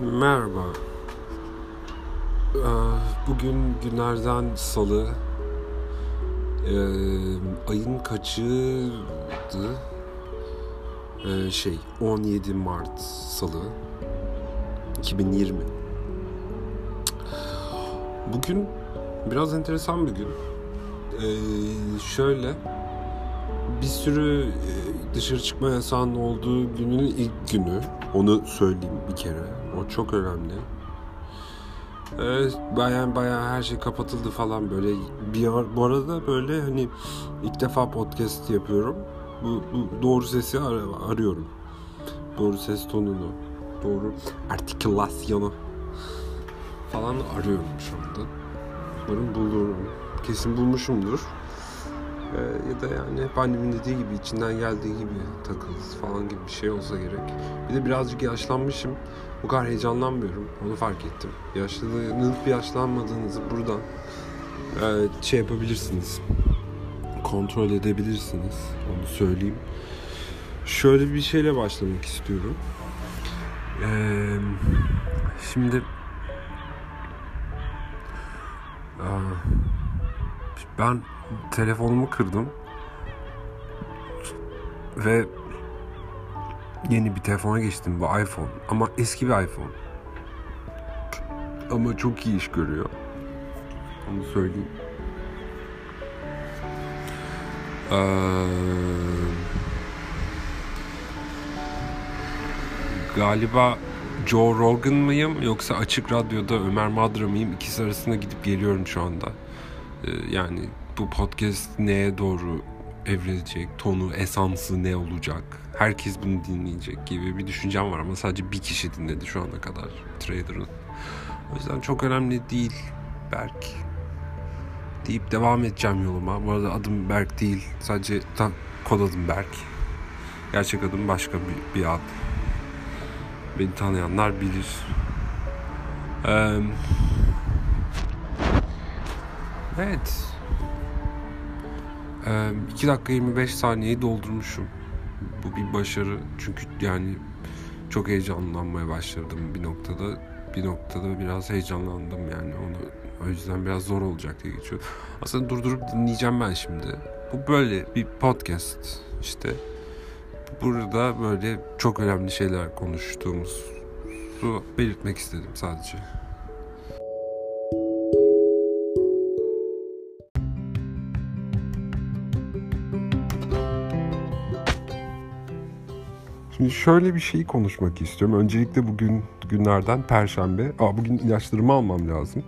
Merhaba. Ee, Bugün günlerden salı. Ee, ayın kaçıydı? Ee, şey 17 Mart salı 2020. Bugün biraz enteresan bir gün. Şöyle bir sürü e, dışarı çıkma yasağının olduğu günün ilk günü. Onu söyleyeyim bir kere. O çok önemli. Evet, bayağı bayağı her şey kapatıldı falan böyle. Bir ar- bu arada böyle hani ilk defa podcast yapıyorum. Bu, bu doğru sesi ar- arıyorum. Doğru ses tonunu, doğru artikülasyonu falan arıyorum şu anda. Umarım bulurum. Kesin bulmuşumdur. Ee, ya da yani hep annemin dediği gibi içinden geldiği gibi takılız falan gibi bir şey olsa gerek. Bir de birazcık yaşlanmışım. Bu kadar heyecanlanmıyorum. Onu fark ettim. Yaşlanıp yaşlanmadığınızı buradan e, şey yapabilirsiniz. Kontrol edebilirsiniz. Onu söyleyeyim. Şöyle bir şeyle başlamak istiyorum. Ee, şimdi Aa, ben telefonumu kırdım. Ve yeni bir telefona geçtim bu iPhone. Ama eski bir iPhone. Ama çok iyi iş görüyor. Onu söyleyeyim. Ee, galiba Joe Rogan mıyım yoksa Açık Radyo'da Ömer Madra mıyım? İkisi arasında gidip geliyorum şu anda yani bu podcast neye doğru evrilecek, tonu, esansı ne olacak, herkes bunu dinleyecek gibi bir düşüncem var ama sadece bir kişi dinledi şu ana kadar Trader'ın. O yüzden çok önemli değil Berk deyip devam edeceğim yoluma. Bu arada adım Berk değil, sadece ta, kod adım Berk. Gerçek adım başka bir, bir ad. Beni tanıyanlar bilir. Eee Evet. Ee, 2 dakika 25 saniyeyi doldurmuşum. Bu bir başarı. Çünkü yani çok heyecanlanmaya başladım bir noktada. Bir noktada biraz heyecanlandım yani. Onu o yüzden biraz zor olacak diye geçiyor. Aslında durdurup dinleyeceğim ben şimdi. Bu böyle bir podcast işte. Burada böyle çok önemli şeyler konuştuğumuzu belirtmek istedim sadece. Şimdi şöyle bir şeyi konuşmak istiyorum. Öncelikle bugün günlerden Perşembe. Aa, bugün ilaçlarımı almam lazım.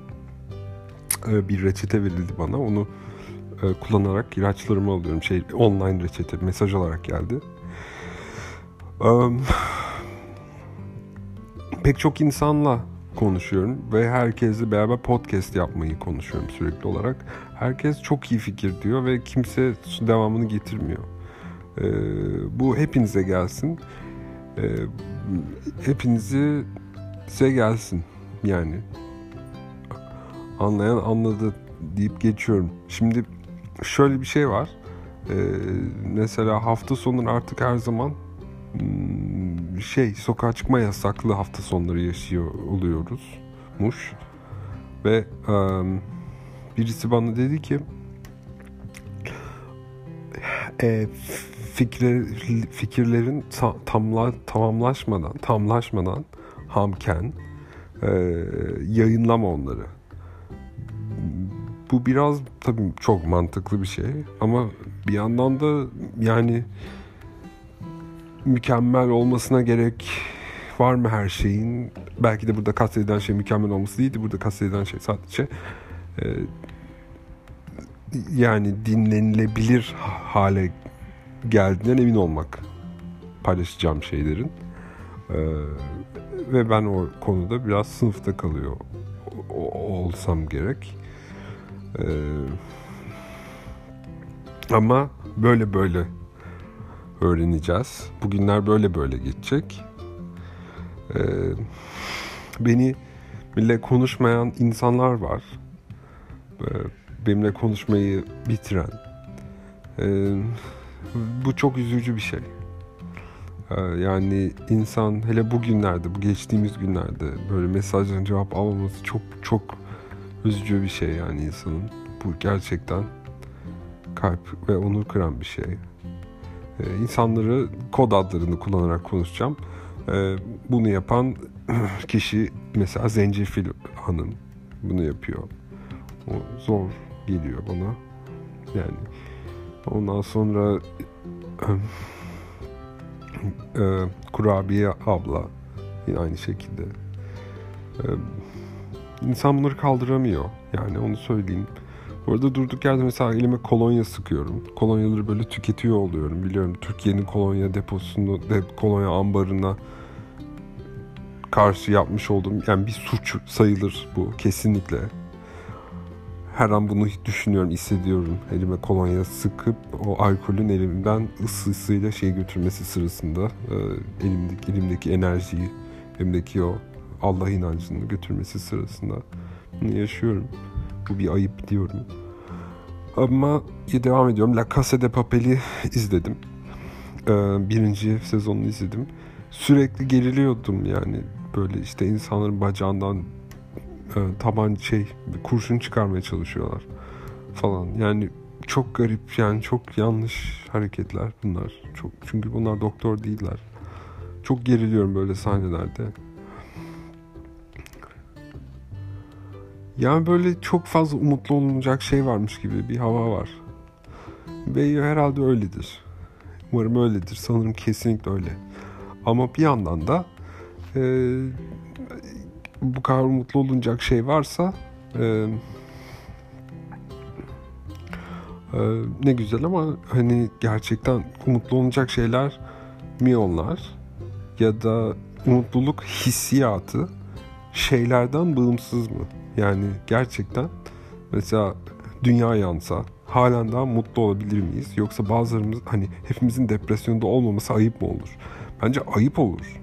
Ee, bir reçete verildi bana. Onu e, kullanarak ilaçlarımı alıyorum. Şey online reçete mesaj olarak geldi. Ee, pek çok insanla konuşuyorum ve herkesle beraber podcast yapmayı konuşuyorum sürekli olarak. Herkes çok iyi fikir diyor ve kimse devamını getirmiyor. Ee, bu hepinize gelsin. Ee, hepinizi size gelsin yani. Anlayan anladı deyip geçiyorum. Şimdi şöyle bir şey var. Ee, mesela hafta sonu artık her zaman hmm, şey sokağa çıkma yasaklı hafta sonları yaşıyor oluyoruzmuş. Ve um, birisi bana dedi ki e, fikir, fikirlerin ta, tamla, tamamlaşmadan, tamlaşmadan hamken e, yayınlama onları. Bu biraz tabii çok mantıklı bir şey ama bir yandan da yani mükemmel olmasına gerek var mı her şeyin? Belki de burada kastedilen şey mükemmel olması değildi. Burada kastedilen şey sadece e, yani dinlenilebilir hale geldiğinden emin olmak paylaşacağım şeylerin. Ee, ve ben o konuda biraz sınıfta kalıyor olsam gerek. Ee, ama böyle böyle öğreneceğiz. Bugünler böyle böyle geçecek. Ee, beni bile konuşmayan insanlar var. Ee, benimle konuşmayı bitiren. Ee, bu çok üzücü bir şey. Ee, yani insan hele bugünlerde, bu geçtiğimiz günlerde böyle mesajların cevap almaması çok çok üzücü bir şey yani insanın. Bu gerçekten kalp ve onur kıran bir şey. Ee, insanları kod adlarını kullanarak konuşacağım. Ee, bunu yapan kişi mesela Zencefil Hanım bunu yapıyor. O zor geliyor bana. Yani ondan sonra e, kurabiye abla yine aynı şekilde. E, insan bunları kaldıramıyor. Yani onu söyleyeyim. Bu arada durduk yerde mesela elime kolonya sıkıyorum. Kolonyaları böyle tüketiyor oluyorum. Biliyorum Türkiye'nin kolonya deposunu, de, kolonya ambarına karşı yapmış olduğum yani bir suç sayılır bu kesinlikle. Her an bunu düşünüyorum, hissediyorum. Elime kolonya sıkıp o alkolün elimden ısısıyla şey götürmesi sırasında e, elimdeki, elimdeki enerjiyi, elimdeki o Allah inancını götürmesi sırasında bunu yaşıyorum. Bu bir ayıp diyorum. Ama devam ediyorum. La Casa de Papel'i izledim. Ee, birinci sezonunu izledim. Sürekli geriliyordum yani. Böyle işte insanların bacağından e, taban şey kurşun çıkarmaya çalışıyorlar falan. Yani çok garip yani çok yanlış hareketler bunlar. Çok çünkü bunlar doktor değiller. Çok geriliyorum böyle sahnelerde. Yani böyle çok fazla umutlu olunacak şey varmış gibi bir hava var. Ve herhalde öyledir. Umarım öyledir. Sanırım kesinlikle öyle. Ama bir yandan da e, bu kadar umutlu olunacak şey varsa e, e, ne güzel ama hani gerçekten umutlu olunacak şeyler mi onlar? Ya da umutluluk hissiyatı şeylerden bağımsız mı? Yani gerçekten mesela dünya yansa halen daha mutlu olabilir miyiz? Yoksa bazılarımız hani hepimizin depresyonda olmaması ayıp mı olur? Bence ayıp olur.